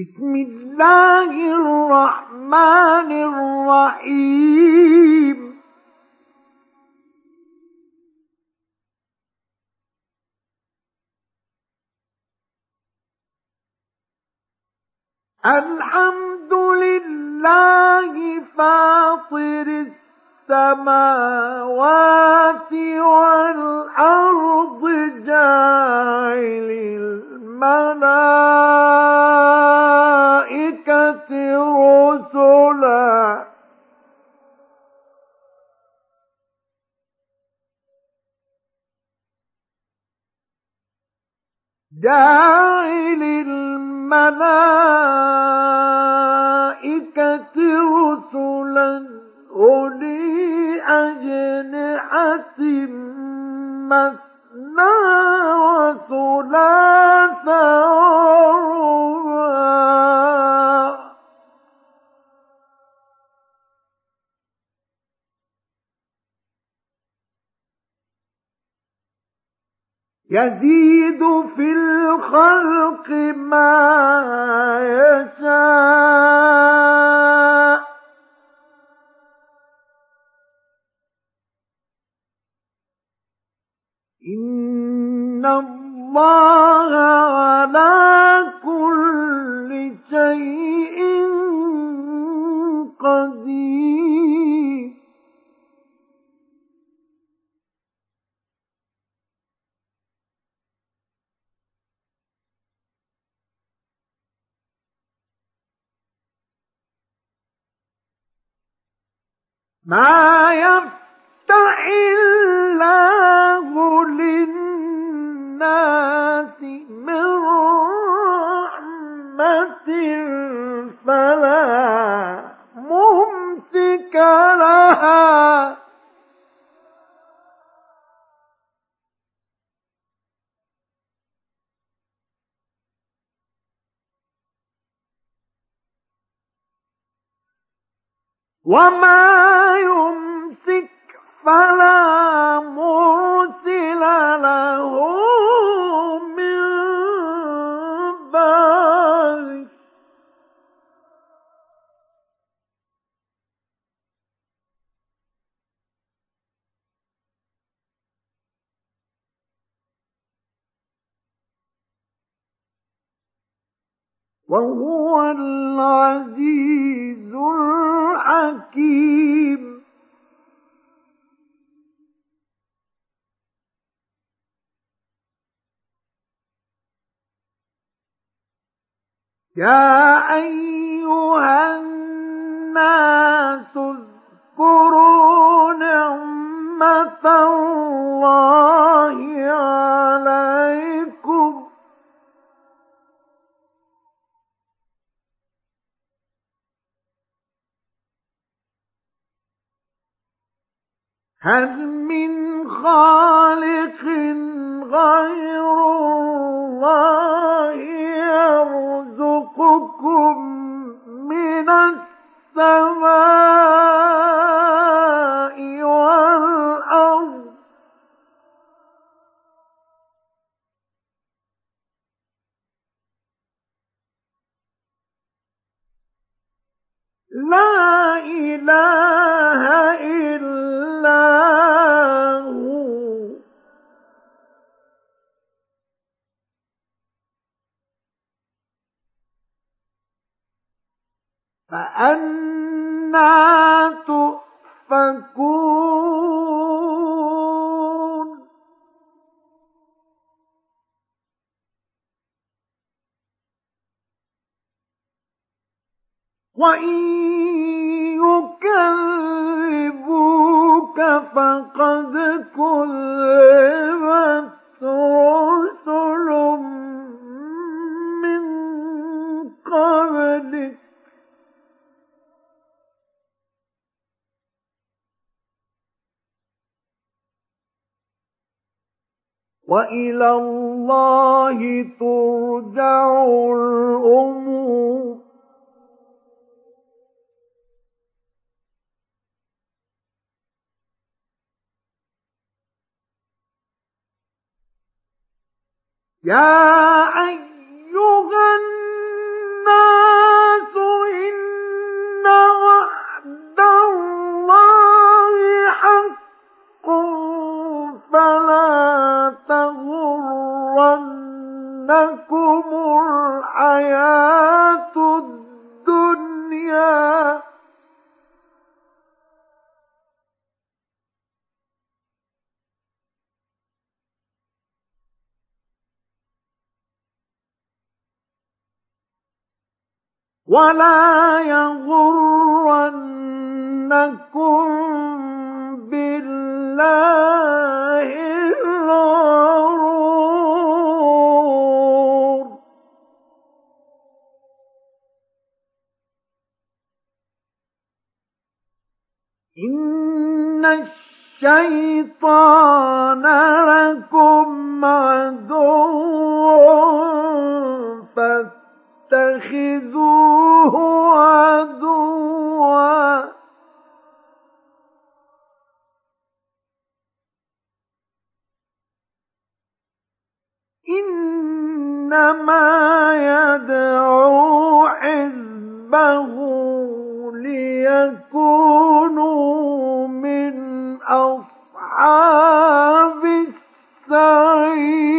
بسم الله الرحمن الرحيم. الحمد لله فاطر السماوات والأرض جاعل الملائكة رسلا. جاعل الملائكة رسلا. أولي أجنحة ورباع يزيد في الخلق ما يشاء. إن الله على كل شيء قدير ما يفتح وما يمسك فلا مرسل له من وهو العزيز الحكيم يا أيها الناس اذكروا نعمة الله عليكم. هل من خالق غير الله يرزقكم من السماء والأرض؟ لا إله إلا هو. فأنا تؤفكون. وإن وإلى الله ترجع الأمور. يا أيها الناس إن وعد الله حق. الحياة الدنيا. ولا يغرنكم بالله الشيطان لكم عدو فاتخذوه عدوا. إنما يدعو حزبه ليكونوا أصحاب السعير.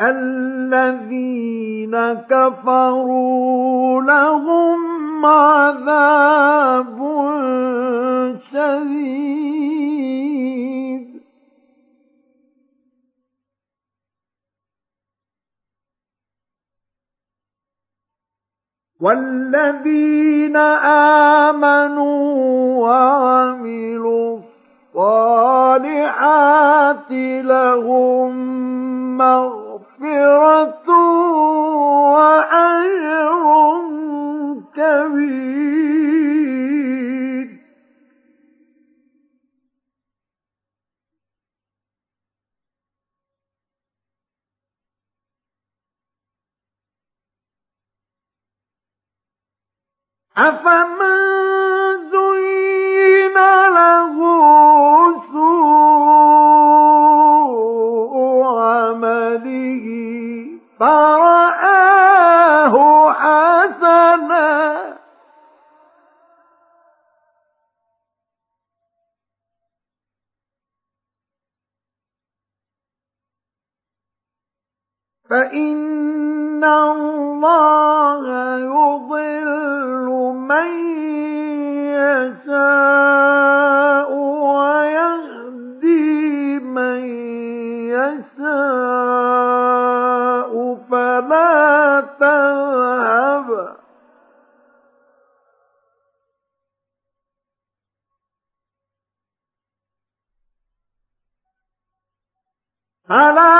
الذين كفروا لهم عذاب شديد والذين آمنوا وعملوا الصالحات لهم مغفرة وأجر كبير. أفمن زين له سوء عمله فرآه فإن الله يضل من يشاء ويهدي من يشاء فلا تذهب فلا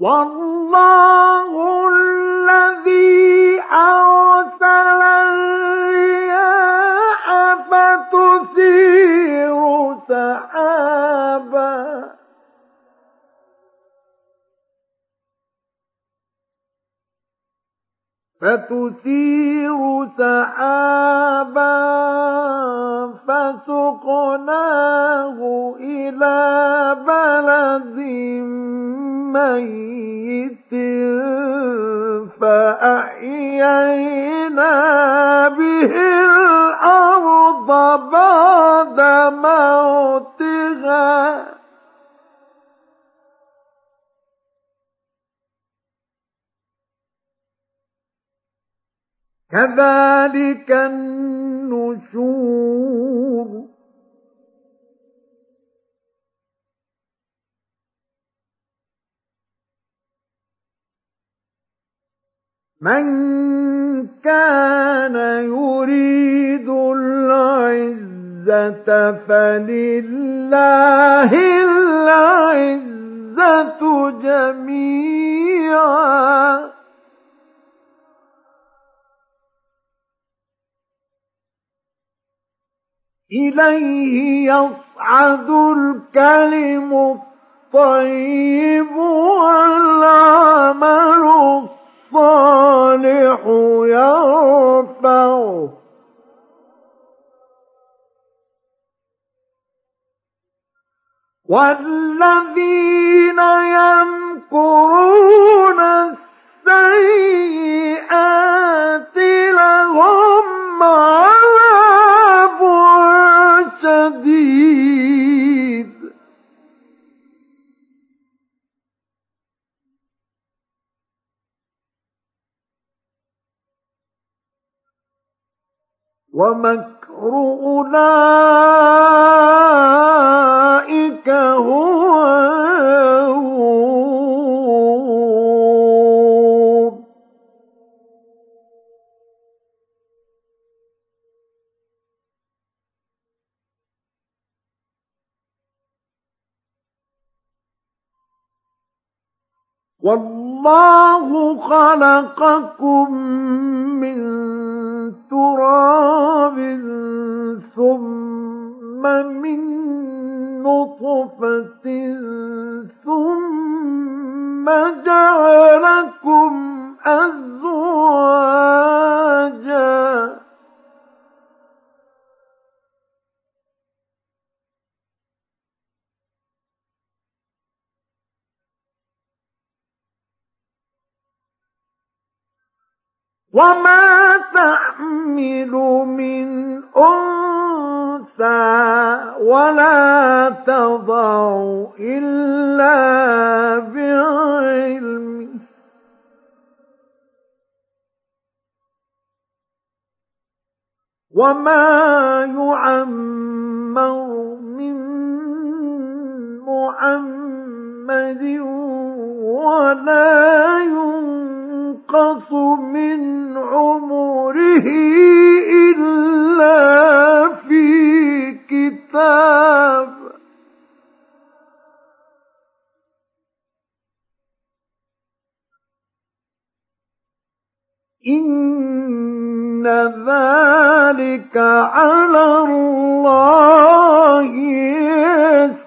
والله الذي أرسل الرياح فتثير سحابا. فتثير سحابا فسقناه إلى بلد ميت. به الأرض بعد موتها كذلك النشور من كان يريد العزة فلله العزة جميعا إليه يصعد الكلم الطيب والعمل الصالح الصالح يرفعه والذين يمكرون السيئات ومكر أولئك هو والله خلقكم من تراب ثم من نطفة ثم جعلكم أزواجا وما تحمل من أنثى ولا تضع إلا بعلمه وما يعمر من محمد ولا في إن ذلك على الله يسير.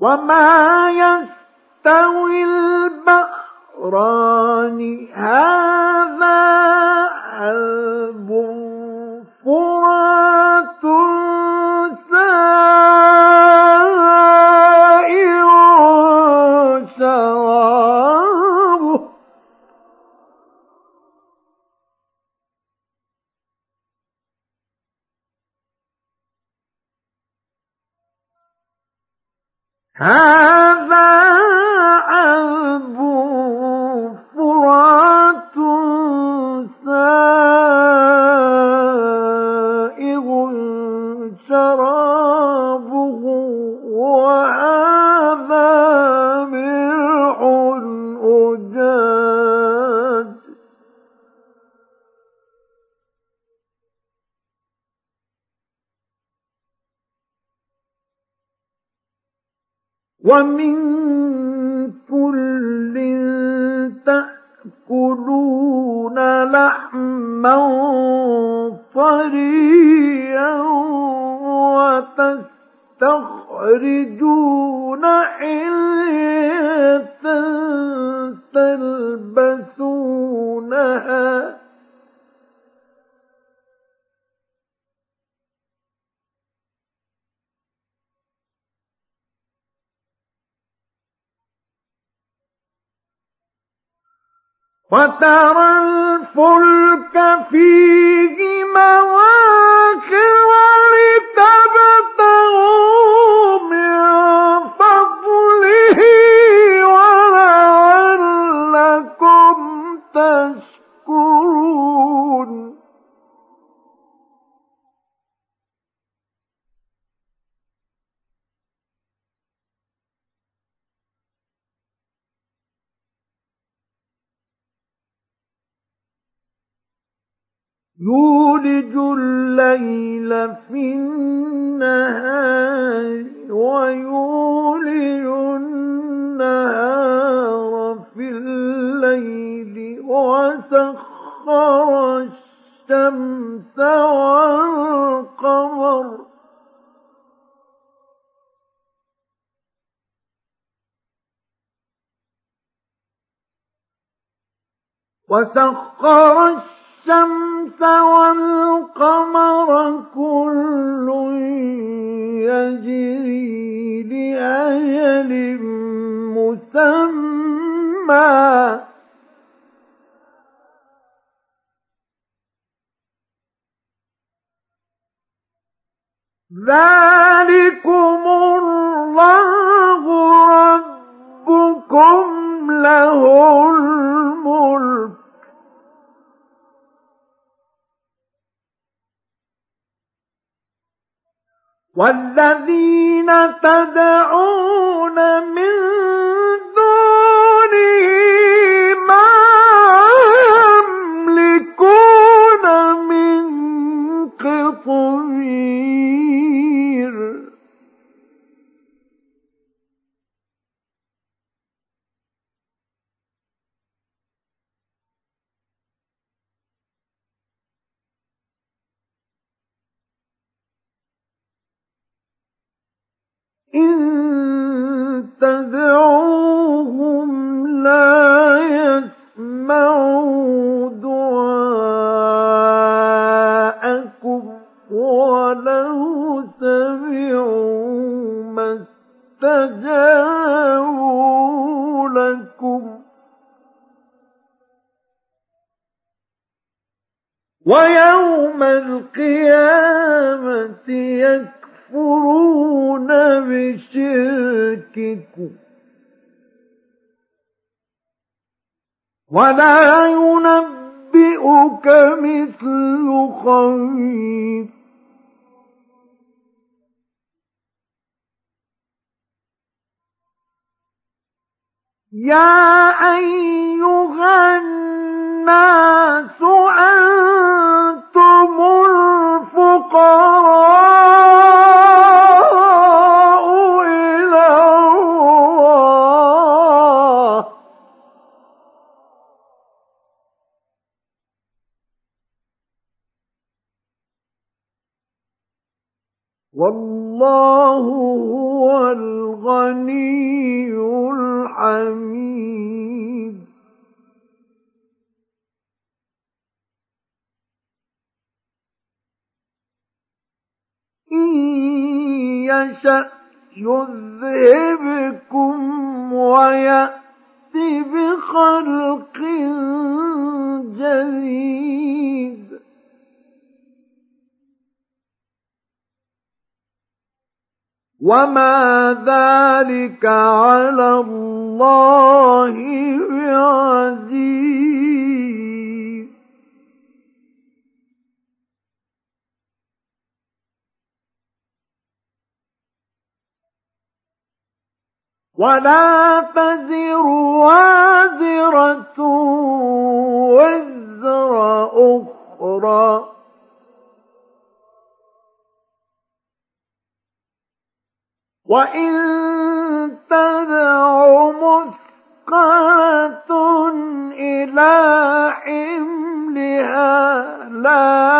وما يستوي البحران هذا عذب فرات سائر هذا وترى الفلك فيه يولج الليل في النهار ويولج النهار في الليل وسخر الشمس والقمر. وسخر الشمس والقمر كل يجري لأجل مسمى. ذلكم الله ربكم له الملك. والذين تدعون من ولا ينبئك مثل خبير. يا أيها الناس أنتم والله هو الغني الحميد. إن يشأ يذهبكم ويأت بخلق جديد. وما ذلك على الله بعزيز ولا تزر وازرة وزر أخرى وإن تدع مثقلة إلى حملها لا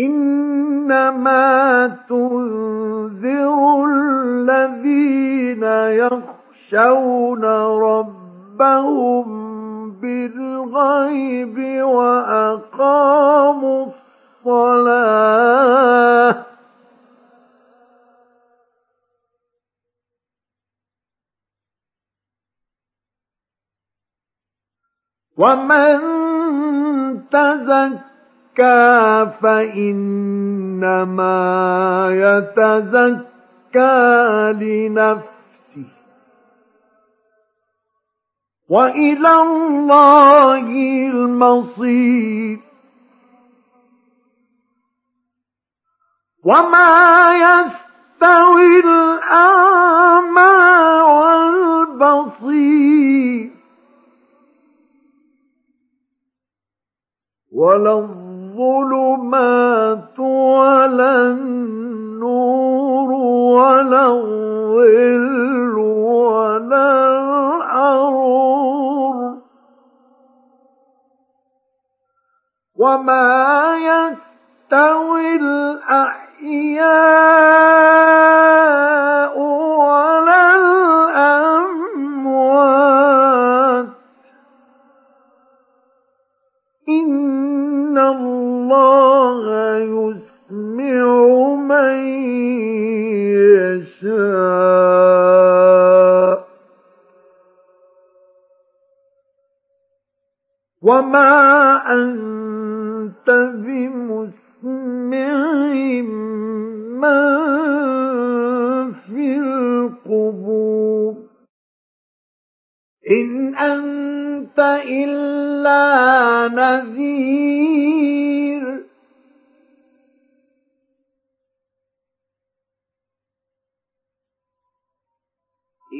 إنما تنذر الذين يخشون ربهم بالغيب وأقاموا الصلاة. ومن تزكى فإنما يتزكى لنفسه. وإلى الله المصير. وما يستوي الأعمى والبصير. ولا الظلمات ولا النور ولا الظل ولا الحرور وما يستوي الأحياء ولا وما أنت بمسمع من في القبور إن أنت إلا نذير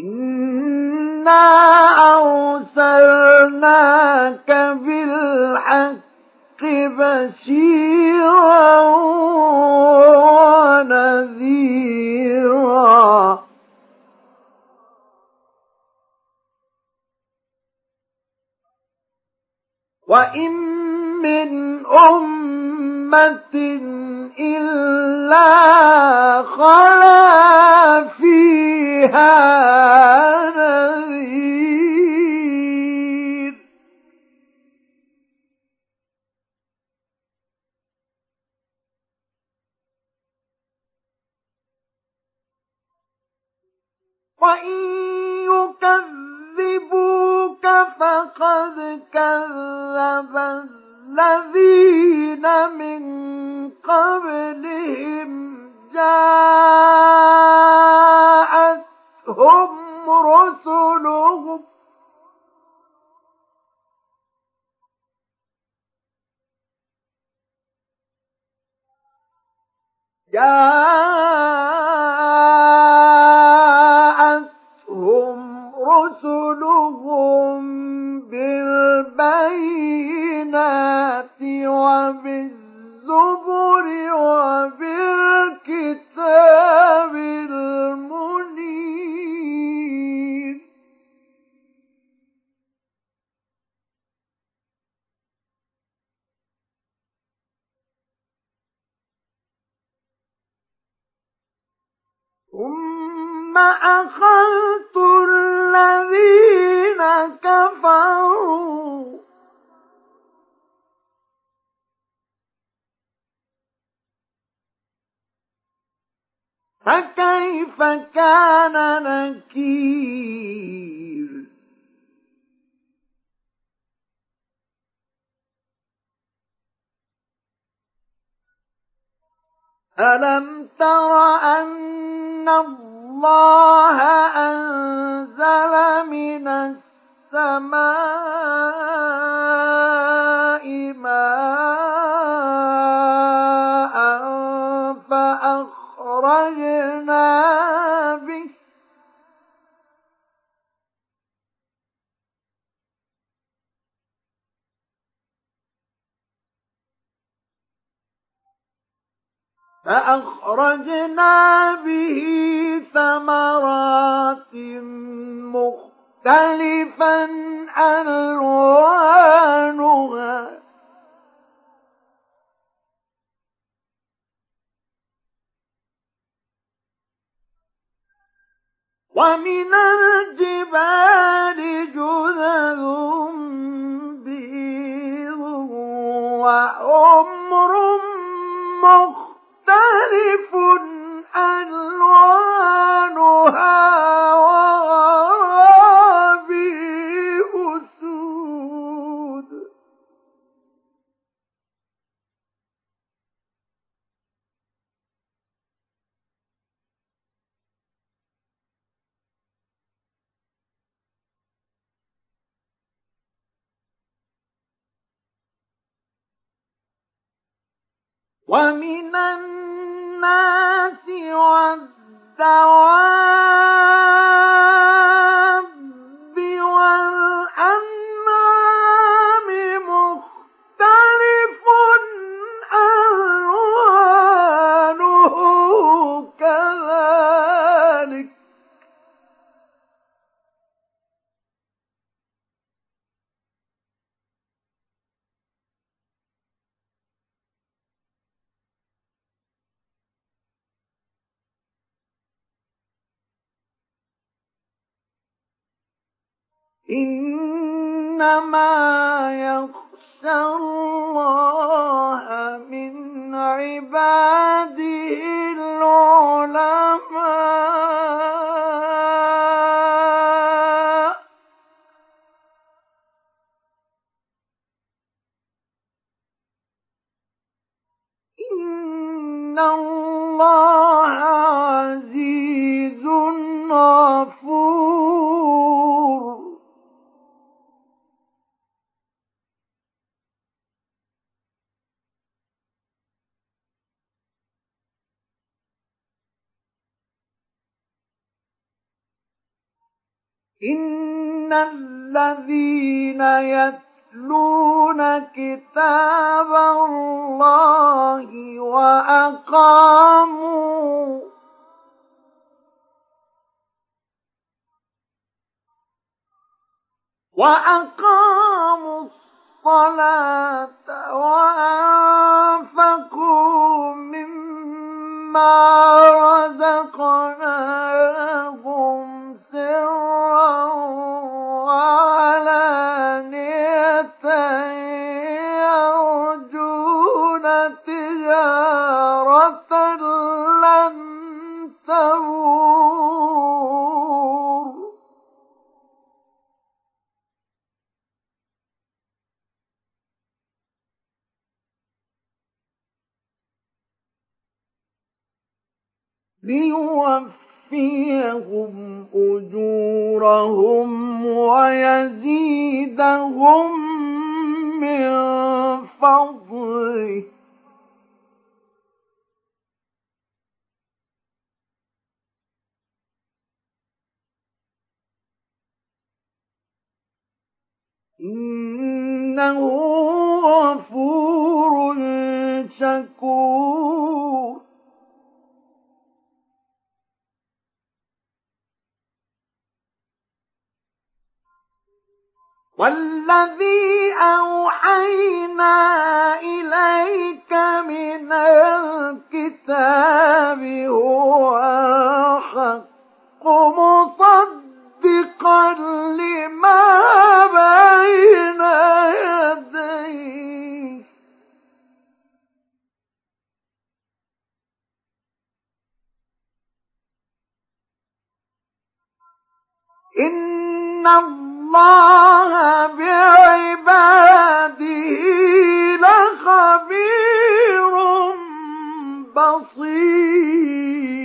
إنا أرسلناك بالحق بشيرا ونذيرا. وإن من أمة إلا خلا فيها وإن يكذبوك فقد كذب الذين من قبلهم جاءتهم رسلهم جاءتهم رسلهم بالبينات وبالزبر وبالكتاب فكيف كان نكير؟ ألم تر أن الله أنزل من السماء ماء فأخرجنا به. فأخرجنا به ثمرات مختلفا ألوانها ومن الجبال جذذ بيض وحمر مختلف ألوانها ومن الناس والدواب والأنعام إنما يخشى الله من عباده العلماء. إن الذين يتلون كتاب الله وأقاموا وأقاموا الصلاة وأنفقوا مما رزقناهم إن الله بعباده لخبير بصير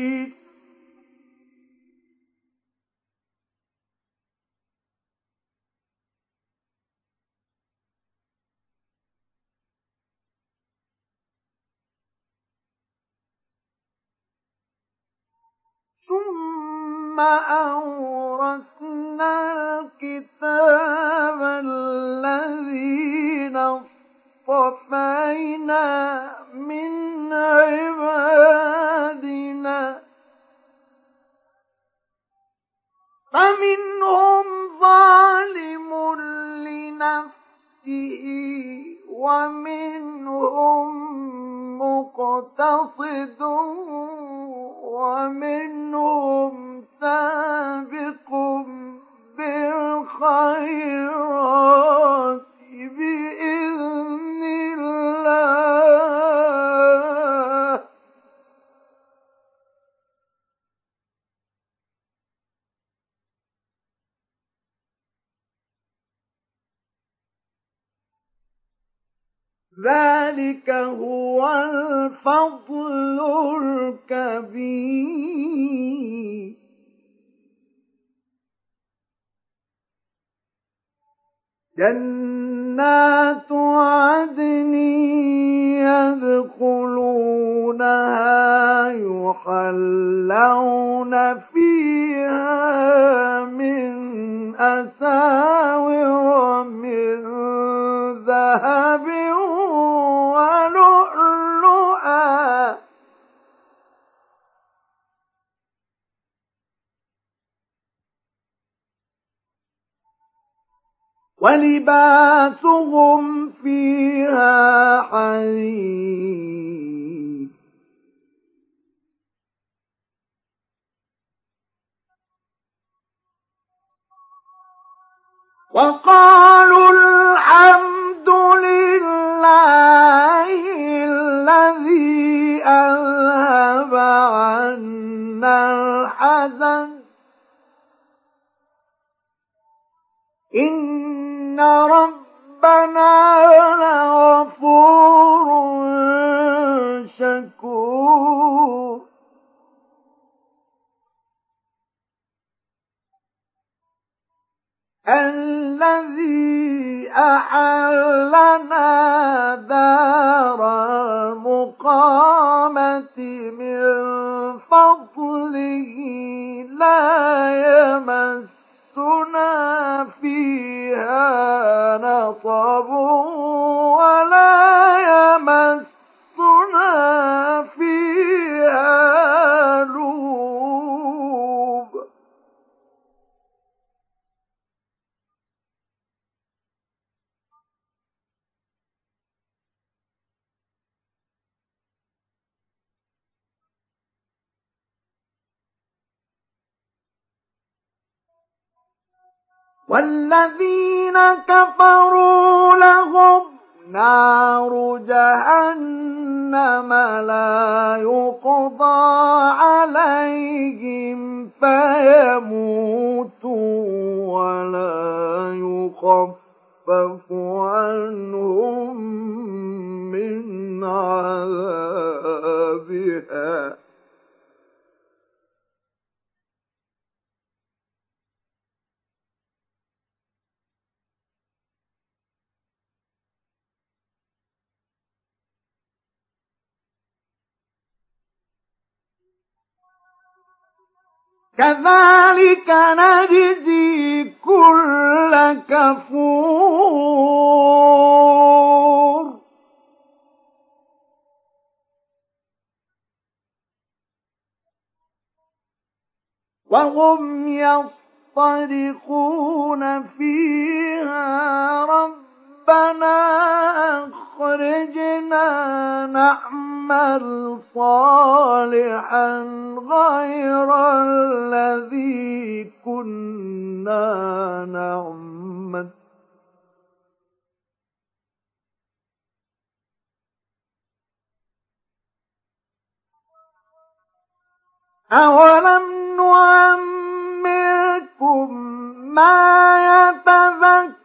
أورثنا الكتاب الذين اصطفينا من عبادنا. فمنهم ظالم لنفسه ومنهم مقتصد ومنهم سابق بالخيرات. ذلك هو الفضل الكبير. جنات عدن يدخلونها يحلون فيها من أساور من ذهب ولؤلؤا ولباسهم فيها حرير. وقالوا الحمد لله الذي أذهب عنا الحزن. ربنا لغفور شكور. الذي أحلنا دار المقامة من فضله لا يمس نصب ولا يمسنا فيها لوب. والذين كفروا لهم نار جهنم لا يقضى عليهم فيموتوا ولا يخفف عنهم من عذابها. كذلك نجزي كل كفور. وهم يصطرخون فيها ربنا أخرجنا نعمل صالحا غير الذي كنا نعمل. أولم نعمركم ما يتذكر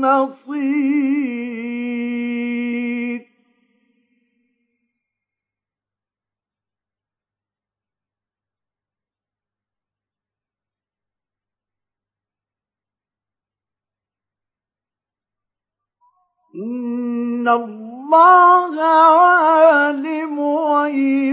نصير إن الله عالم غيب.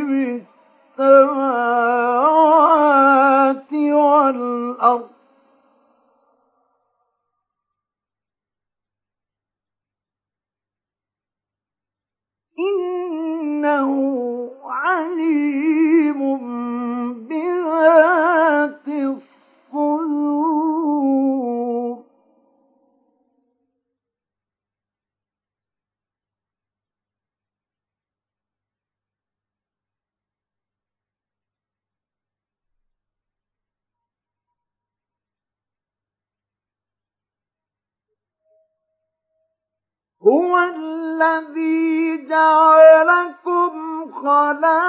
هو الذي جعلكم خلائف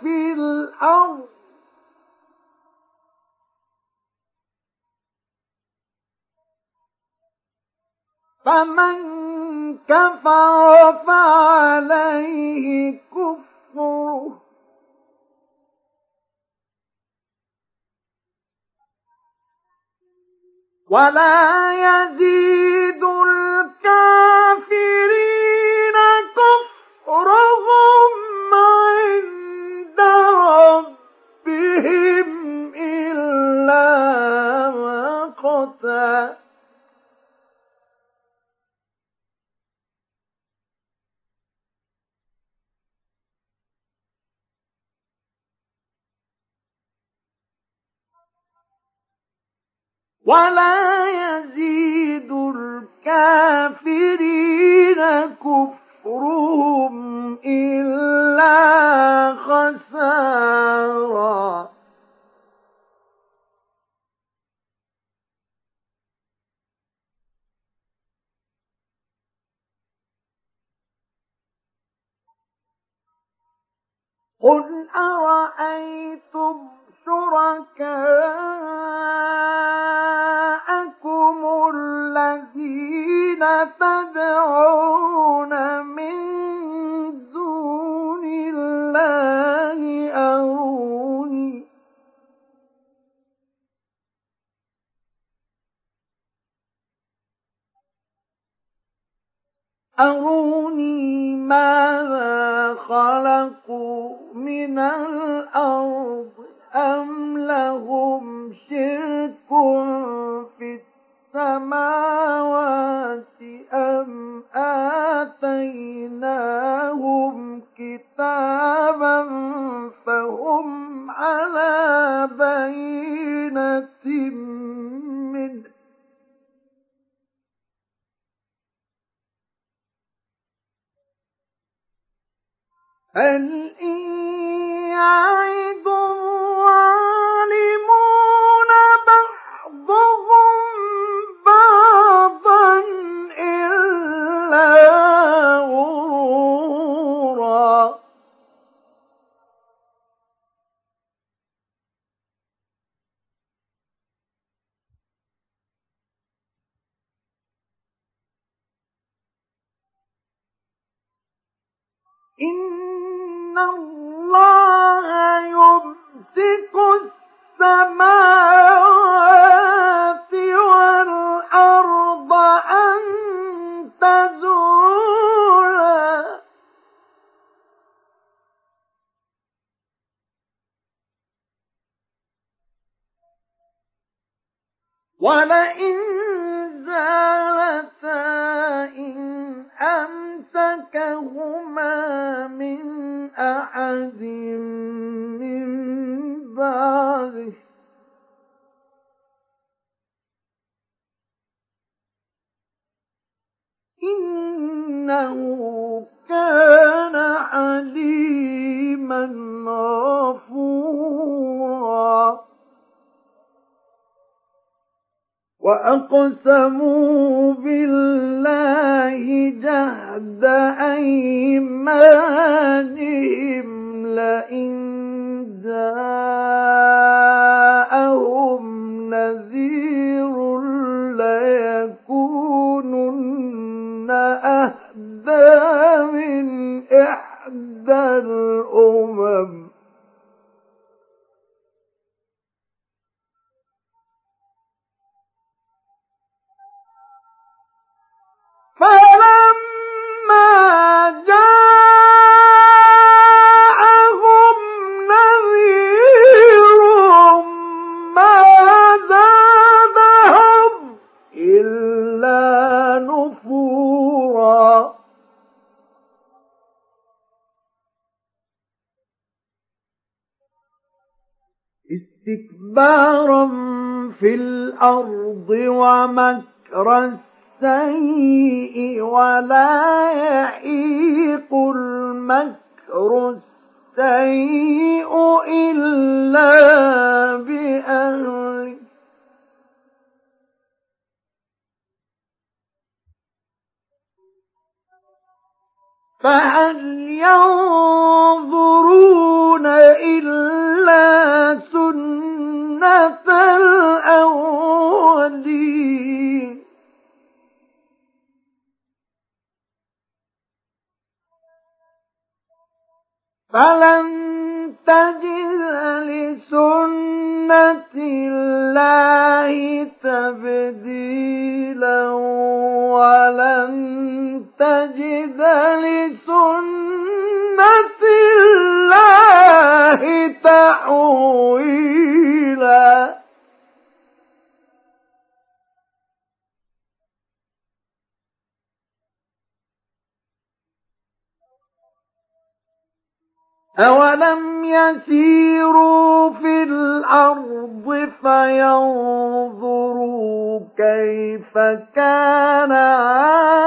في الأرض. فمن كفر فعليه كفره. ولا يزيد الكافرين كفرهم ولا يزيد الكافرين كفرهم إلا خسارا. قل أرأيتم شركاءكم الذين تدعون من دون الله أروني. أروني ماذا خلقوا من الأرض السماوات أم آتيناهم كتابا فهم على بينة منه هل إن يعد الظالمون بعضهم إن الله يمسك السماوات والأرض أن تزولا ولئن وأقسموا الأرض ومكر السيء ولا يحيق المكر السيء إلا بأهله. فهل ينظرون إلا سنة الأولين. فلن تجد لسنة الله تبديلا ولن تجد لسنة الله تحويلا أولم يسيروا في الأرض فينظروا كيف كان عاقبة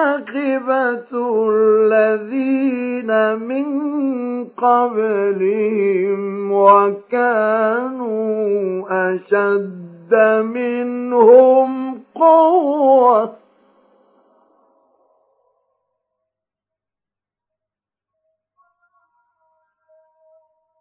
الذين من قبلهم وكانوا أشد منهم قوة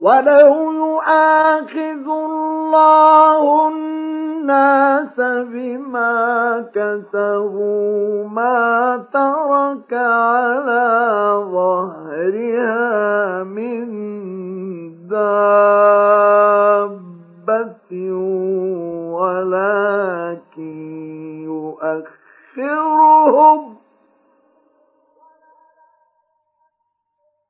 ولو يؤاخذ الله الناس بما كسبوا ما ترك على ظهرها من دابة ولكن يؤخرهم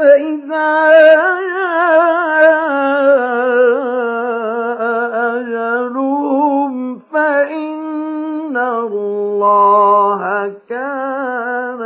فإذا جاء أجلهم فإن الله كان